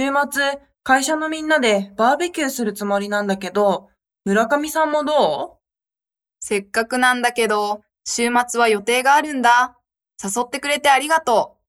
週末、会社のみんなでバーベキューするつもりなんだけど、村上さんもどう？せっかくなんだけど、週末は予定があるんだ。誘ってくれてありがとう